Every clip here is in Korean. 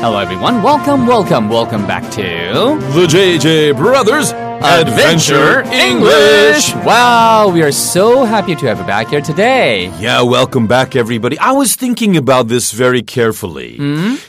Hello, everyone. Welcome, welcome, welcome back to The JJ Brothers Adventure English. Wow, we are so happy to have you back here today. Yeah, welcome back, everybody. I was thinking about this very carefully.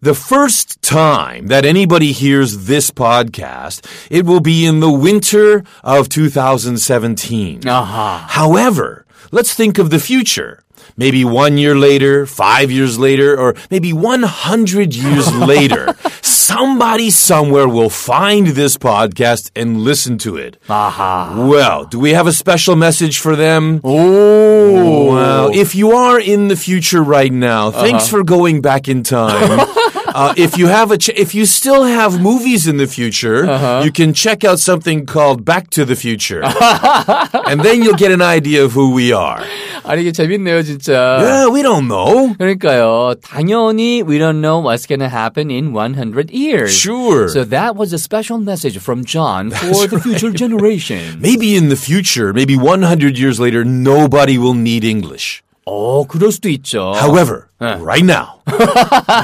The first time that anybody hears this podcast, it will be in the winter of 2017. Uh-huh. However, let's think of the future. Maybe one year later, five years later, or maybe 100 years later, somebody somewhere will find this podcast and listen to it. Aha. Well, do we have a special message for them? Oh. Well, if you are in the future right now, thanks uh-huh. for going back in time. Uh, if you have a, ch- if you still have movies in the future, you can check out something called Back to the Future, and then you'll get an idea of who we are. 아니, 이게 재밌네요, 진짜. Yeah, we don't know. 그러니까요. 당연히 we don't know what's going to happen in 100 years. Sure. So that was a special message from John for the future generation. Maybe in the future, maybe 100 years later, nobody will need English. 어, 그럴 수도 있죠. However, right now,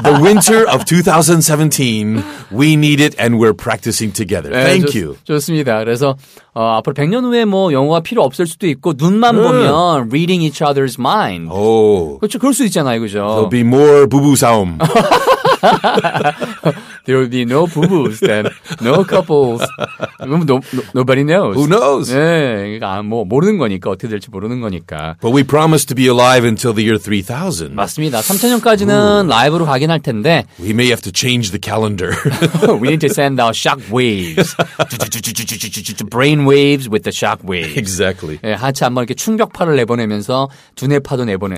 the winter of 2017, we need it and we're practicing together. 네, Thank 좋, you. 좋습니다. 그래서 어, 앞으로 100년 후에 뭐 영어가 필요 없을 수도 있고 눈만 보면 reading each other's mind. Oh, 그렇죠. 그럴 수 있잖아요. 그죠? there'll be more bubu saum. There will be no bubu's then. No couples. no, no, nobody knows. Who knows? 네. 그러니까 뭐 모르는 거니까 어떻게 될지 모르는 거니까. But we promise to be alive until the year 3000. 맞습니다. 3000년까지는 라이브로 가긴 할 텐데 We may have to change the calendar. we need to send out shock waves. brain waves with the shock waves. exactly. 예, 하체 한번 이렇게 충격파를 내보내면서 두뇌파도 내보내.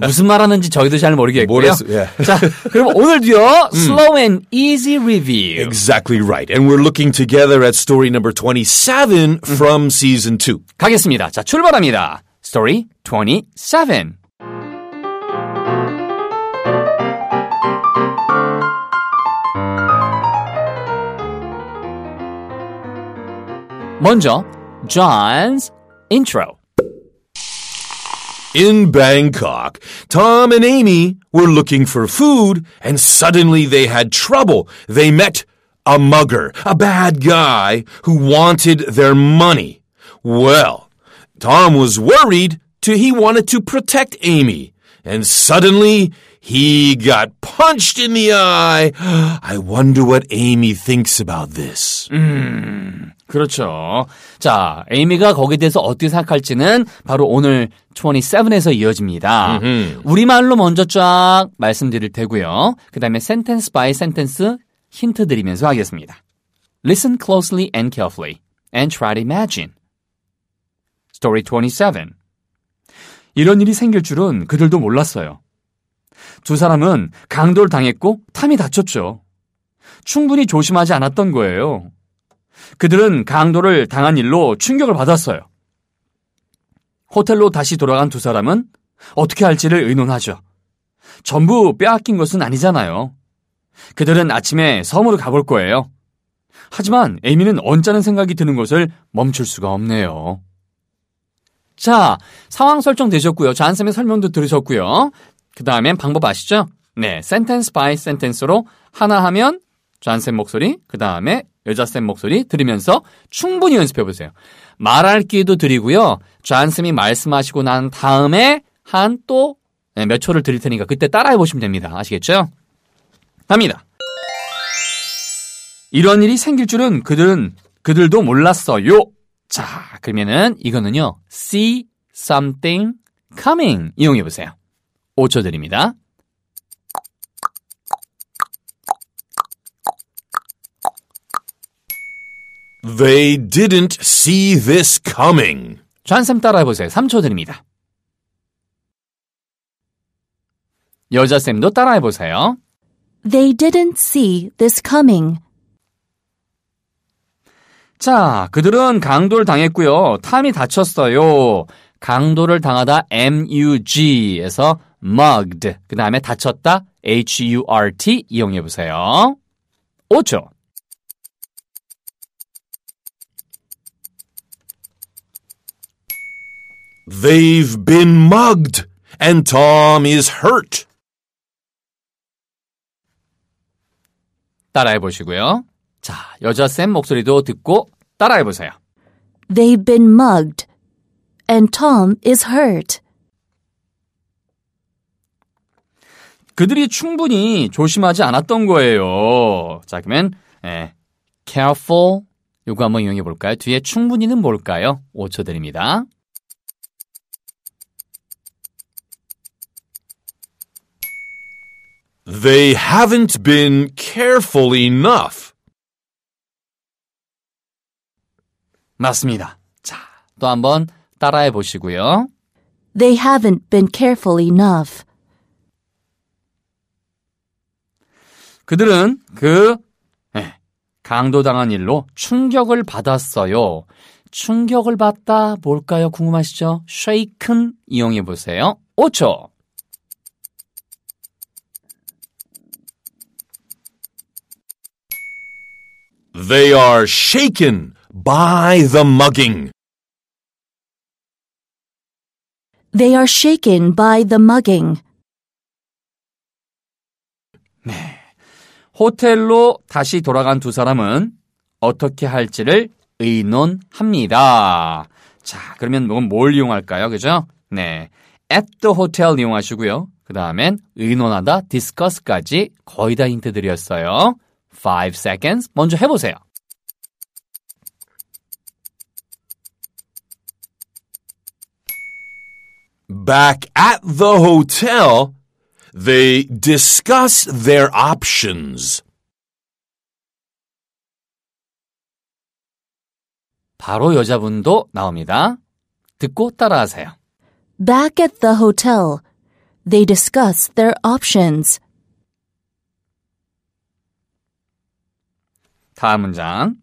무슨 말 하는지 저희도 잘 모르겠고요. 모르겠- 예. 자, 그럼 오늘도요. Slow and easy review. Exactly right. And we're looking together at story number 27 from season 2. 가겠습니다. 자, 출발합니다. Story 27. 먼저 John's intro. In Bangkok, Tom and Amy were looking for food and suddenly they had trouble. They met a mugger, a bad guy who wanted their money. Well, Tom was worried till he wanted to protect Amy and suddenly he got punched in the eye. I wonder what Amy thinks about this. 그렇죠. 자, 에이미가 거기에 대해서 어떻게 생각할지는 바로 오늘 27에서 이어집니다. 우리말로 먼저 쫙 말씀드릴 테고요. 그 다음에 sentence by sentence 힌트 드리면서 하겠습니다. Listen closely and carefully and try to imagine. Story 27. 이런 일이 생길 줄은 그들도 몰랐어요. 두 사람은 강도를 당했고 탐이 다쳤죠. 충분히 조심하지 않았던 거예요. 그들은 강도를 당한 일로 충격을 받았어요. 호텔로 다시 돌아간 두 사람은 어떻게 할지를 의논하죠. 전부 빼앗긴 것은 아니잖아요. 그들은 아침에 섬으로 가볼 거예요. 하지만 에이미는 언짢은 생각이 드는 것을 멈출 수가 없네요. 자, 상황 설정 되셨고요. 잔쌤의 설명도 들으셨고요. 그 다음엔 방법 아시죠? 네, sentence by sentence로 하나 하면 잔쌤 목소리, 그 다음에 여자쌤 목소리 들으면서 충분히 연습해 보세요. 말할 기회도 드리고요. 잔쌤이 말씀하시고 난 다음에 한 또 몇 초를 드릴 테니까 그때 따라해 보시면 됩니다. 아시겠죠? 갑니다. 이런 일이 생길 줄은 그들은 그들도 몰랐어요. 자, 그러면은 이거는요. see something coming 이용해 보세요. 5초 드립니다. They didn't see this coming. 좌쌤 따라해 보세요. 3초 드립니다. 여자쌤도 따라해 보세요. They didn't see this coming. 자, 그들은 강도를 당했고요. 탐이 다쳤어요. 강도를 당하다 MUG에서 mugged. 그 다음에 다쳤다 HURT 이용해 보세요. 5초. They've been mugged, and Tom is hurt. 따라해 보시고요. 자, 여자 쌤 목소리도 듣고 따라해 보세요. They've been mugged. And Tom is hurt. 그들이 충분히 조심하지 않았던 거예요. 자, 그러면 예, careful 요거 한번 이용해 볼까요? 뒤에 충분히는 뭘까요? 5초 드립니다. They haven't been careful enough. 맞습니다. 자, 또 한번 따라해 보시고요. They haven't been careful enough. 그들은 그 예, 강도당한 일로 충격을 받았어요. 충격을 받다 뭘까요? 궁금하시죠? shaken 이용해 보세요. 5초. They are shaken by the mugging. They are shaken by the mugging. 호텔로 다시 돌아간 두 사람은 어떻게 할지를 의논합니다. 자, 그러면 이건 뭘 이용할까요? 그죠? 네. at the hotel 이용하시고요. 그 다음엔 의논하다, discuss까지 거의 다 힌트 드렸어요. 5 seconds. 먼저 해보세요. Back at the hotel, they discuss their options. 바로 여자분도 나옵니다. 듣고 따라하세요. Back at the hotel, they discuss their options. 다음 문장.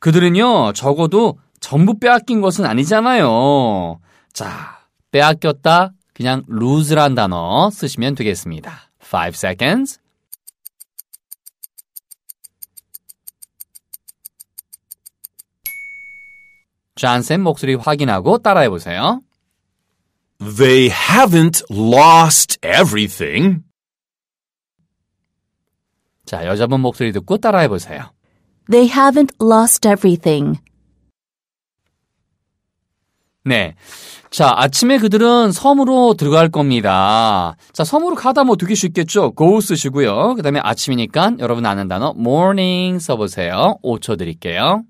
그들은요, 적어도 전부 빼앗긴 것은 아니잖아요. 자, 빼앗겼다. 그냥 lose란 단어 쓰시면 되겠습니다. 5 seconds. 잔쌤 목소리 확인하고 따라해 보세요. They haven't lost everything. 자, 여자분 목소리 듣고 따라해 보세요. They haven't lost everything. 네. 자, 아침에 그들은 섬으로 들어갈 겁니다. 자, 섬으로 가다 뭐 되게 쉽겠죠? go 쓰시고요. 그 다음에 아침이니까 여러분 아는 단어 morning 써보세요. 5초 드릴게요.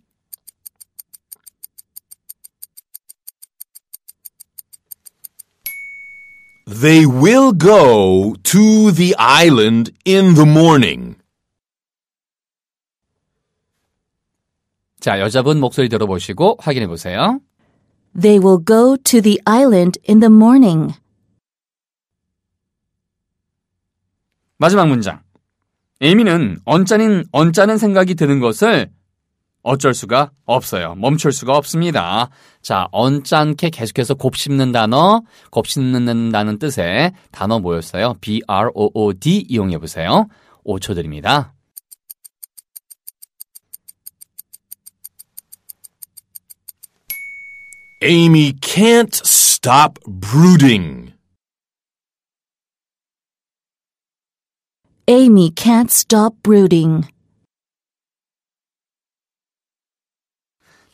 They will go to the island in the morning. 자, 여자분 목소리 들어보시고 확인해 보세요. They will go to the island in the morning. 마지막 문장. 에이미는 언짢은, 언짢은 생각이 드는 것을 어쩔 수가 없어요. 멈출 수가 없습니다. 자, 언짢게 계속해서 곱씹는 단어, 곱씹는다는 뜻의 단어 뭐였어요? B-R-O-O-D 이용해 보세요. 5초 드립니다. Amy can't stop brooding. Amy can't stop brooding.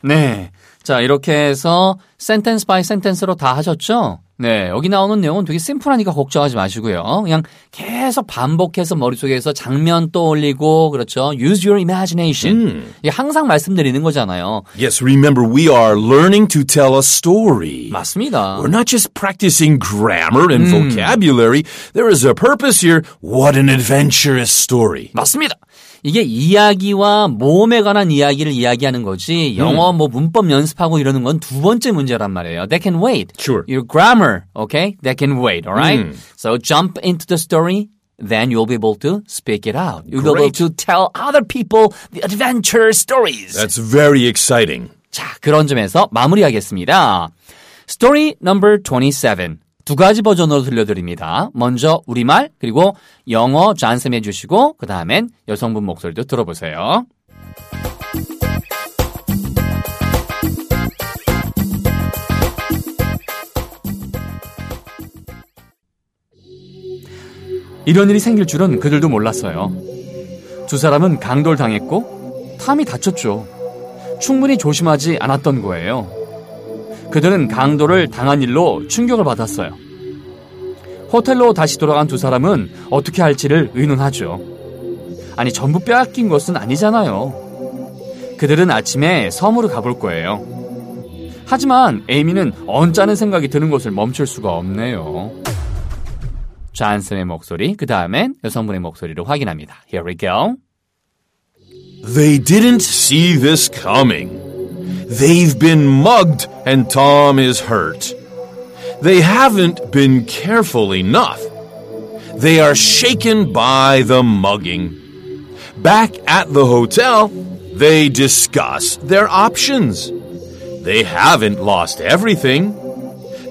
네. 자, 이렇게 해서 센텐스 바이 센텐스로 다 하셨죠? 네. 여기 나오는 내용은 되게 심플하니까 걱정하지 마시고요. 그냥 계속 반복해서 머릿속에서 장면 떠올리고, 그렇죠. Use your imagination. 이게 항상 말씀드리는 거잖아요. Yes, remember, we are learning to tell a story. 맞습니다. We're not just practicing grammar and vocabulary. There is a purpose here. What an adventurous story. 맞습니다. 이게 이야기와 모험에 관한 이야기를 이야기하는 거지 영어 뭐 문법 연습하고 이러는 건 두 번째 문제란 말이에요. That can wait. Sure. Your grammar, okay? That can wait, all right? So jump into the story. Then you'll be able to speak it out. You'll be able Great. to tell other people the adventure stories. That's very exciting. 자, 그런 점에서 마무리하겠습니다. Story number 27. 두 가지 버전으로 들려드립니다. 먼저 우리말 그리고 영어 잔쌤 해주시고 그 다음엔 여성분 목소리도 들어보세요. 이런 일이 생길 줄은 그들도 몰랐어요. 두 사람은 강도를 당했고 탐이 다쳤죠. 충분히 조심하지 않았던 거예요. 그들은 강도를 당한 일로 충격을 받았어요. 호텔로 다시 돌아간 두 사람은 어떻게 할지를 의논하죠. 아니, 전부 빼앗긴 것은 아니잖아요. 그들은 아침에 섬으로 가볼 거예요. 하지만 에이미는 언짢은 생각이 드는 것을 멈출 수가 없네요. 잔슨의 목소리, 그 다음엔 여성분의 목소리로 확인합니다. Here we go. They didn't see this coming. They've been mugged and Tom is hurt. They haven't been careful enough. They are shaken by the mugging. Back at the hotel, they discuss their options. They haven't lost everything.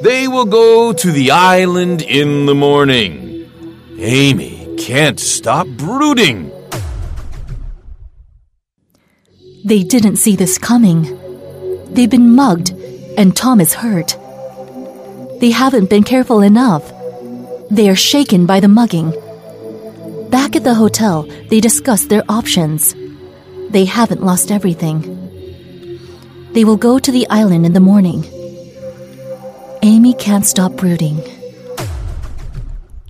They will go to the island in the morning. Amy can't stop brooding. They didn't see this coming. They've been mugged, and Tom is hurt. They haven't been careful enough. They are shaken by the mugging. Back at the hotel, they discuss their options. They haven't lost everything. They will go to the island in the morning. Amy can't stop brooding.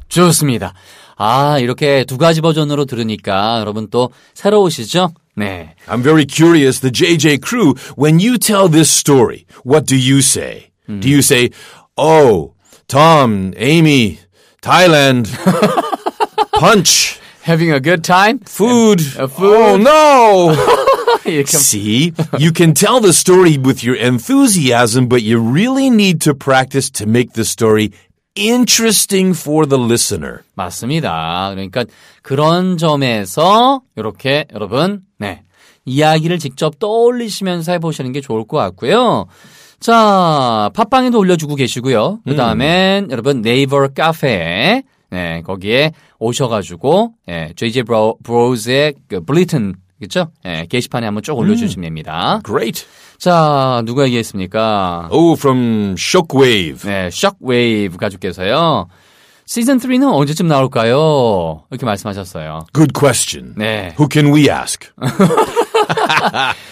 좋습니다. 아, 이렇게 두 가지 버전으로 들으니까 여러분 또 새로우시죠? 네. I'm very curious. The JJ crew, when you tell this story, what do you say? Hmm. Do you say, oh, Tom, Amy, Thailand, punch, having a good time, food, a food. oh no. You See, you can tell the story with your enthusiasm, but you really need to practice to make the story interesting for the listener. 맞습니다. 그러니까 그런 점에서 이렇게 여러분, 네. 이야기를 직접 떠올리시면서 해보시는 게 좋을 것 같고요. 자, 팟빵에도 올려주고 계시고요. 그 다음엔 여러분 네이버 카페에 네, 거기에 오셔가지고 예, JJ 브로, 브로즈의 그 블리튼 그죠? 예, 게시판에 한번 쭉 올려주시면 됩니다. Great. 자, 누가 얘기했습니까? Oh, from Shockwave. 네, 샥웨이브 가족께서요. 시즌 3는 언제쯤 나올까요? 이렇게 말씀하셨어요. Good question. 네. Who can we ask?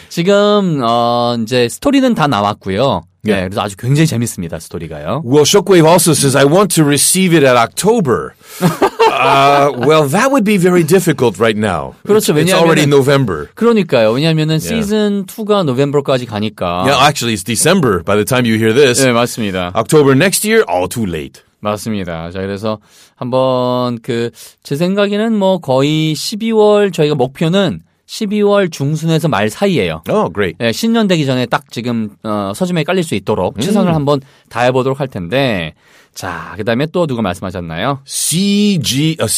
지금 어 이제 스토리는 다 나왔고요. 네, 예. 그래서 아주 굉장히 재밌습니다. 스토리가요. Well, Shockwave also says, I want to receive it at October. Uh, well, that would be very difficult right now. 그렇죠. It's, it's already November. 그러니까요. 왜냐하면은 시즌 2가 노벰버까지 가니까. Yeah, actually, it's December by the time you hear this. 네, 맞습니다. October next year, all too late. 맞습니다. 자, 그래서 한번 그 제 생각에는 뭐 거의 12월 저희가 목표는 12월 중순에서 말 사이예요. Oh, great. 네, 신년 되기 전에 딱 지금 어, 서점에 깔릴 수 있도록 최선을 한번 다해 보도록 할 텐데 자 그다음에 또 누가 말씀하셨나요? CG, uh,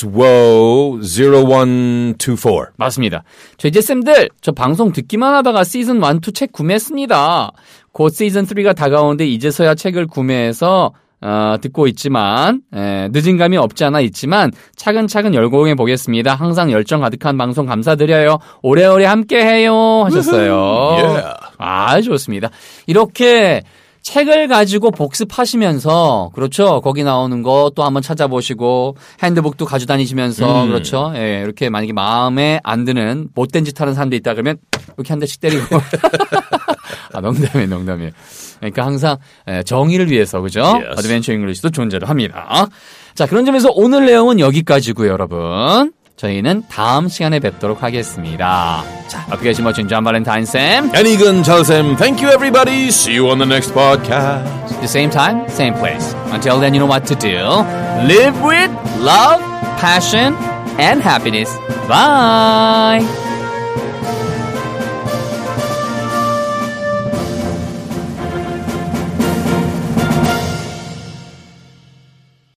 CJSWO 0124. 맞습니다. 저 이제 쌤들 저 방송 듣기만 하다가 시즌 1, 2 책 구매했습니다. 곧 시즌 3가 다가오는데 이제서야 책을 구매해서 어, 듣고 있지만 에, 늦은 감이 없지 않아 있지만 차근차근 열공해 보겠습니다. 항상 열정 가득한 방송 감사드려요. 오래오래 함께해요 하셨어요. Yeah. 아 좋습니다. 이렇게 책을 가지고 복습하시면서 그렇죠 거기 나오는 거 또 한번 찾아보시고 핸드북도 가져다니시면서 그렇죠 예 이렇게 만약에 마음에 안 드는 못된 짓 하는 사람도 있다 그러면 이렇게 한 대씩 때리고 아 농담이에요 농담이에요 그러니까 항상 예, 정의를 위해서 그죠 Yes. 어드벤처 잉글리시도 존재를 합니다 자 그런 점에서 오늘 내용은 여기까지고요 여러분 저희는 다음 시간에 뵙도록 하겠습니다 자 어떻게 하시면 진주한 발렌타인 쌤 And Egan tells him, thank you everybody. See you on the next podcast. the same time, same place. Until then, you know what to do. Live with love, passion, and happiness. Bye.